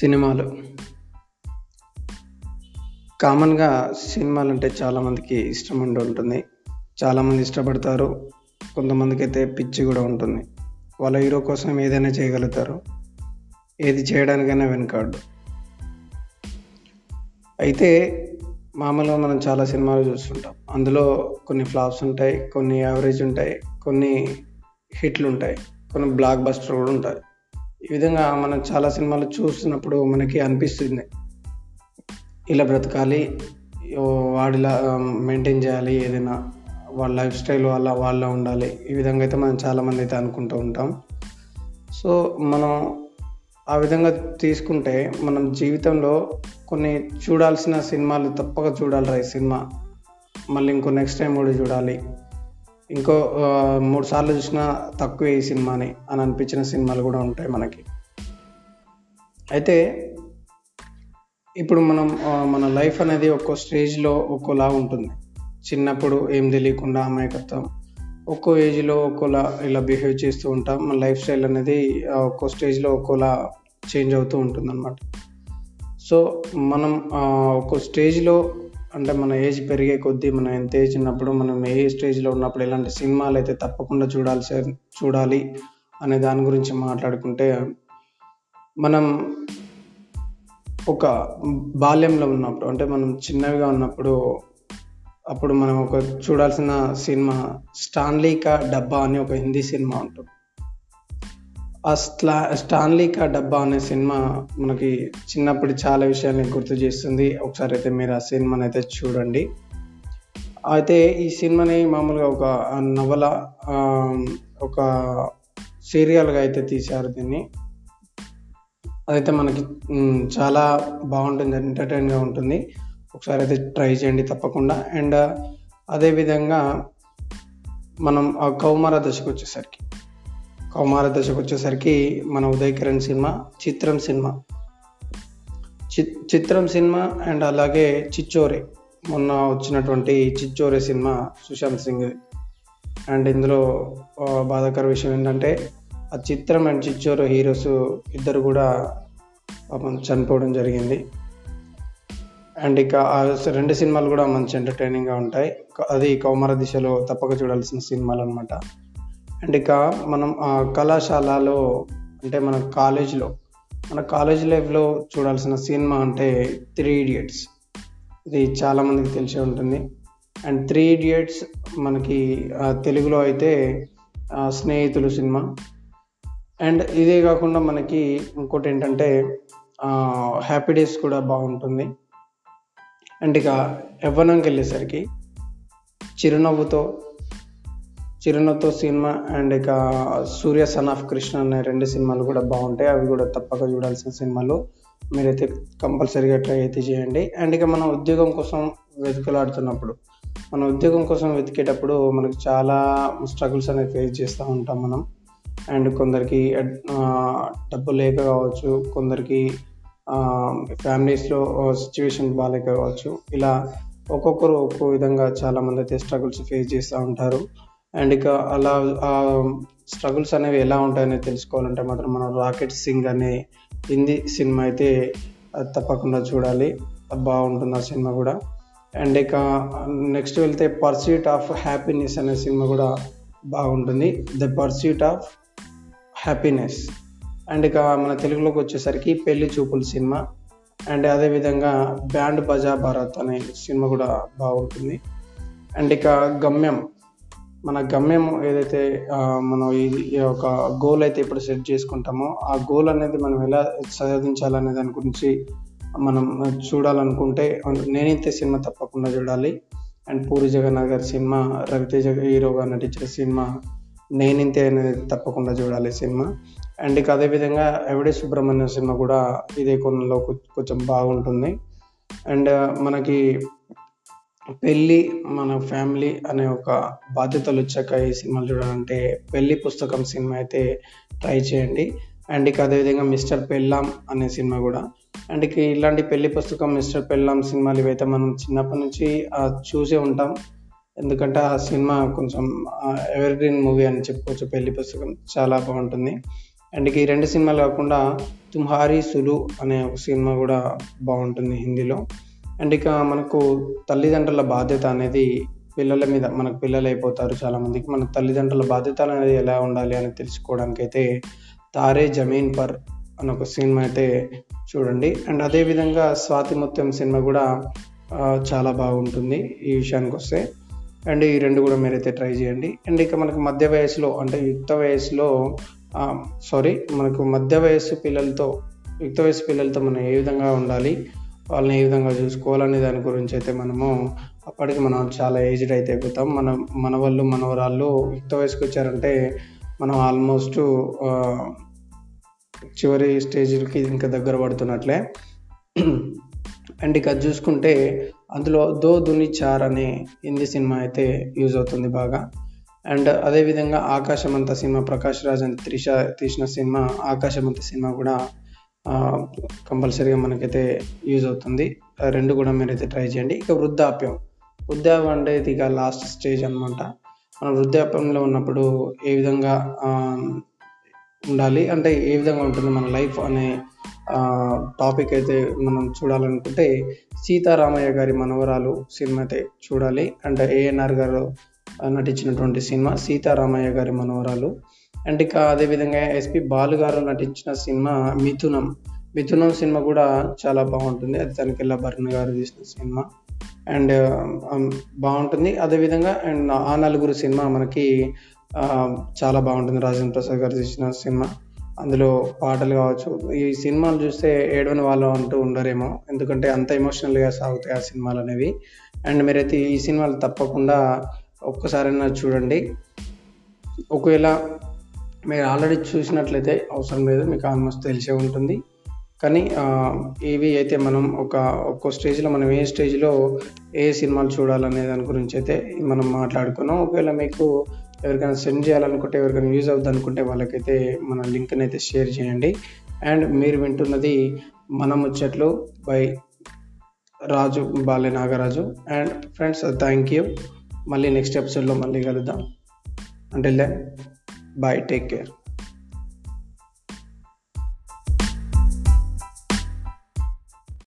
సినిమాలు. కామన్గా సినిమాలు అంటే చాలామందికి ఇష్టం ఉండి ఉంటుంది. చాలామంది ఇష్టపడతారు. కొంతమందికి అయితే పిచ్చి కూడా ఉంటుంది. వాళ్ళ హీరో కోసం ఏదైనా చేయగలుగుతారు. ఏది చేయడానికైనా వెనకాడు. అయితే మామూలుగా మనం చాలా సినిమాలు చూస్తుంటాం. అందులో కొన్ని ఫ్లాప్స్ ఉంటాయి కొన్ని యావరేజ్ ఉంటాయి కొన్ని హిట్లు ఉంటాయి కొన్ని బ్లాక్ బస్టర్ కూడా ఉంటాయి. ఈ విధంగా మనం చాలా సినిమాలు చూస్తున్నప్పుడు మనకి అనిపిస్తుంది. ఇలా బ్రతకాలి వాడిలా మెయింటైన్ చేయాలి ఏదైనా వాళ్ళ లైఫ్ స్టైల్ వల్ల వాళ్ళ ఉండాలి. ఈ విధంగా అయితే మనం చాలామంది అయితే అనుకుంటూ ఉంటాం. సో మనం ఆ విధంగా తీసుకుంటే మనం జీవితంలో కొన్ని చూడాల్సిన సినిమాలు తప్పక చూడాలి ఈ సినిమా. మళ్ళీ ఇంకో నెక్స్ట్ టైం కూడా చూడాలి. ఇంకో మూడు సార్లు చూసినా తక్కువ ఈ సినిమాని అని అనిపించిన సినిమాలు కూడా ఉంటాయి మనకి. అయితే ఇప్పుడు మనం మన లైఫ్ అనేది ఒక్కో స్టేజ్లో ఒక్కోలా ఉంటుంది. చిన్నప్పుడు ఏం తెలియకుండా అమాయకత్వం ఒక్కో ఏజ్లో ఒక్కోలా ఇలా బిహేవ్ చేస్తూ ఉంటాం. మన లైఫ్ స్టైల్ అనేది ఒక్కో స్టేజ్లో ఒక్కోలా చేంజ్ అవుతూ ఉంటుంది అనమాట సో మనం ఒక్కో స్టేజ్లో అంటే మన ఏజ్ పెరిగే కొద్దీ మనం ఎంత ఏజ్ ఉన్నప్పుడు మనం ఏ స్టేజ్లో ఉన్నప్పుడు ఇలాంటి సినిమాలు అయితే తప్పకుండా చూడాల్సి చూడాలి అనే దాని గురించి మాట్లాడుకుంటే మనం ఒక బాల్యంలో ఉన్నప్పుడు అంటే మనం చిన్నవిగా ఉన్నప్పుడు అప్పుడు మనం ఒక చూడాల్సిన సినిమా స్టాన్లీ కా డబ్బా అని ఒక హిందీ సినిమా ఉంటుంది. ఆ స్లా స్టాన్లీ కా డబ్బా అనే సినిమా మనకి చిన్నప్పుడు చాలా విషయాల్ని గుర్తు చేస్తుంది. ఒకసారి అయితే మీరు ఆ సినిమాని అయితే చూడండి. అయితే ఈ సినిమాని మామూలుగా ఒక నవల ఒక సీరియల్గా అయితే తీశారు దీన్ని. అదైతే మనకి చాలా బాగుంటుంది ఎంటర్టైన్గా ఉంటుంది. ఒకసారి అయితే ట్రై చేయండి తప్పకుండా. అండ్ అదేవిధంగా మనం ఆ కౌమార దశకు వచ్చేసరికి. కౌమార దశకు వచ్చేసరికి మన ఉదయ్ కిరణ్ సినిమా చిత్రం సినిమా. చి- చిత్రం సినిమా అండ్ అలాగే చిచ్చోరే. మొన్న వచ్చినటువంటి చిచ్చోరే సినిమా సుశాంత్ సింగ్ అండ్ ఇందులో బాధాకర విషయం ఏంటంటే ఆ చిత్రం అండ్ చిచ్చోరు హీరోస్ ఇద్దరు కూడా పాపం చనిపోవడం జరిగింది. అండ్ ఇక ఆ రెండు సినిమాలు కూడా మంచి ఎంటర్టైనింగ్గా ఉంటాయి. అది కౌమార దిశలో తప్పక చూడాల్సిన సినిమాలు అనమాట అండ్ ఇక మనం ఆ కళాశాలలో అంటే మన కాలేజ్లో మన కాలేజ్ లైఫ్లో చూడాల్సిన సినిమా అంటే త్రీ ఇడియట్స్. ఇది చాలామందికి తెలిసే ఉంటుంది. అండ్ త్రీ ఇడియట్స్ మనకి తెలుగులో అయితే స్నేహితులు సినిమా. అండ్ ఇదే కాకుండా మనకి ఇంకోటి ఏంటంటే హ్యాపీ డేస్ కూడా బాగుంటుంది. అండ్ ఇక యవ్వనంకి వెళ్ళేసరికి చిరునవ్వుతో చిరునతో సినిమా అండ్ ఇక సూర్య సన్ ఆఫ్ కృష్ణ అనే రెండు సినిమాలు కూడా బాగుంటాయి. అవి కూడా తప్పక చూడాల్సిన సినిమాలు. మీరైతే కంపల్సరీగా ట్రై అయితే చేయండి. అండ్ ఇక మనం ఉద్యోగం కోసం వెతుకులాడుతున్నప్పుడు మన ఉద్యోగం కోసం వెతికేటప్పుడు మనకు చాలా స్ట్రగుల్స్ అనేవి ఫేస్ చేస్తూ ఉంటాం మనం. అండ్ కొందరికి డబ్బు లేక కావచ్చు కొందరికి ఫ్యామిలీస్లో సిచ్యువేషన్ బాగాలేక కావచ్చు ఇలా ఒక్కొక్కరు ఒక్కో విధంగా చాలామంది అయితే స్ట్రగుల్స్ ఫేస్ చేస్తూ ఉంటారు. అండ్ ఇక అలా ఆ స్ట్రగుల్స్ అనేవి ఎలా ఉంటాయని తెలుసుకోవాలంటే మాత్రం మనం రాకెట్ సింగ్ అనే హిందీ సినిమా అయితే అది తప్పకుండా చూడాలి. బాగుంటుంది ఆ సినిమా కూడా. అండ్ ఇక నెక్స్ట్ వెళ్తే పర్స్యూట్ ఆఫ్ హ్యాపీనెస్ అనే సినిమా కూడా బాగుంటుంది. The pursuit of happiness and ఇక మన తెలుగులోకి వచ్చేసరికి పెళ్ళి చూపుల సినిమా. అండ్ అదేవిధంగా బ్యాండ్ బజా భారత్ అనే సినిమా కూడా బాగుంటుంది. అండ్ ఇక గమ్యం. మన గమ్యం ఏదైతే మనం ఈ- ఒక గోల్ అయితే ఇప్పుడు సెట్ చేసుకుంటామో ఆ గోల్ అనేది మనం ఎలా సాధించాలనే దాని గురించి మనం చూడాలనుకుంటే నేనైతే సినిమా తప్పకుండా చూడాలి. అండ్ పూరి జగన్నాథ్ గారి సినిమా రవితేజ హీరోగా నటించిన సినిమా నేనింతే అనేది తప్పకుండా చూడాలి సినిమా. అండ్ ఇక అదేవిధంగా ఎవడే సుబ్రహ్మణ్యం సినిమా కూడా ఇదే కొనలో కొంచెం బాగుంటుంది. అండ్ మనకి పెళ్ళి మన ఫ్యామిలీ అనే ఒక బాధ్యతలు వచ్చాక ఈ సినిమాలు చూడాలంటే పెళ్ళి పుస్తకం సినిమా అయితే ట్రై చేయండి. అండ్ ఇక అదేవిధంగా మిస్టర్ పెళ్ళాం అనే సినిమా కూడా. అండ్ ఇక ఇలాంటి పెళ్ళి పుస్తకం మిస్టర్ పెళ్ళాం సినిమాలు ఇవైతే మనం చిన్నప్పటి నుంచి చూసే ఉంటాం. ఎందుకంటే ఆ సినిమా కొంచెం ఎవర్ గ్రీన్ మూవీ అని చెప్పుకోవచ్చు. పెళ్ళి పుస్తకం చాలా బాగుంటుంది. అండ్ ఇక ఈ రెండు సినిమాలు కాకుండా తుమ్హారీ సులు అనే ఒక సినిమా కూడా బాగుంటుంది హిందీలో. అండ్ ఇక మనకు తల్లిదండ్రుల బాధ్యత అనేది పిల్లల మీద మనకు పిల్లలు అయిపోతారు చాలామందికి మన తల్లిదండ్రుల బాధ్యతలు అనేది ఎలా ఉండాలి అని తెలుసుకోవడానికి అయితే తారే జమీన్ పర్ అని ఒక సినిమా అయితే చూడండి. అండ్ అదేవిధంగా స్వాతి ముత్యం సినిమా కూడా చాలా బాగుంటుంది ఈ విషయానికి వస్తే. అండ్ ఈ రెండు కూడా మీరైతే ట్రై చేయండి. అండ్ ఇక మనకు మధ్య వయసులో అంటే యుక్త వయసులో సారీ మనకు మధ్య వయసు పిల్లలతో యుక్త వయసు పిల్లలతో మనం ఏ విధంగా ఉండాలి వాళ్ళని ఏ విధంగా చూసుకోవాలనే దాని గురించి అయితే మనము అప్పటికి మనం చాలా ఏజ్డ్ అయితే అయిపోతాం. మన మన వాళ్ళు మనవరాళ్ళు యుక్త వయసుకు వచ్చారంటే మనం ఆల్మోస్ట్ చివరి స్టేజ్కి ఇంకా దగ్గర పడుతున్నట్లే. అండ్ ఇక చూసుకుంటే అందులో దో దుని చార్ అనే హిందీ సినిమా అయితే యూజ్ అవుతుంది బాగా. అండ్ అదేవిధంగా ఆకాశమంత సినిమా ప్రకాష్ రాజ్ అండ్ త్రిష తీసిన సినిమా ఆకాశమంత సినిమా కూడా కంపల్సరీగా మనకైతే యూజ్ అవుతుంది. రెండు కూడా మీరైతే ట్రై చేయండి. ఇక వృద్ధాప్యం. వృద్ధాప్యం అంటే ఇది ఇక లాస్ట్ స్టేజ్ అనమాట మనం వృద్ధాప్యంలో ఉన్నప్పుడు ఏ విధంగా ఉండాలి? అంటే ఏ విధంగా ఉంటుంది మన లైఫ్ అనే టాపిక్ అయితే మనం చూడాలనుకుంటే సీతారామయ్య గారి మనవరాలు సినిమా అయితే చూడాలి. అంటే ఏఎన్ఆర్ గారు నటించినటువంటి సినిమా సీతారామయ్య గారి మనవరాలు. అండ్ ఇక అదేవిధంగా ఎస్పి బాలు గారు నటించిన సినిమా మిథునం. మిథునం సినిమా కూడా చాలా బాగుంటుంది. అది తనకెళ్ళ భరణ్ గారు తీసిన సినిమా. అండ్ um, బాగుంటుంది. అదేవిధంగా అండ్ ఆ నలుగురు సినిమా మనకి చాలా బాగుంటుంది. రాజేంద్ర ప్రసాద్ గారు తీసిన సినిమా. అందులో పాటలు కావచ్చు. ఈ సినిమాలు చూస్తే ఏడవని వాళ్ళు అంటూ ఉండరేమో. ఎందుకంటే అంత ఎమోషనల్గా సాగుతాయి ఆ సినిమాలు అనేవి. అండ్ మీరైతే ఈ సినిమాలు తప్పకుండా ఒక్కసారైనా చూడండి. ఒకవేళ మీరు ఆల్రెడీ చూసినట్లయితే అవసరం లేదు మీకు ఆల్మోస్ట్ తెలిసే ఉంటుంది. కానీ ఇవి అయితే మనం ఒక ఒక్కో స్టేజ్లో మనం ఏ స్టేజ్లో ఏ సినిమాలు చూడాలనే దాని గురించి అయితే మనం మాట్లాడుకున్నాం. ఒకవేళ మీకు ఎవరికైనా సెండ్ చేయాలనుకుంటే ఎవరికైనా యూజ్ అవుద్ది అనుకుంటే వాళ్ళకైతే మన లింక్ని అయితే షేర్ చేయండి. అండ్ మీరు వింటున్నది మన ముచ్చట్లు by Raju Bale Nagaraju. And friends thank you. మళ్ళీ నెక్స్ట్ ఎపిసోడ్లో మళ్ళీ కలుద్దాం. అంటే దెన్ Bye. Take care.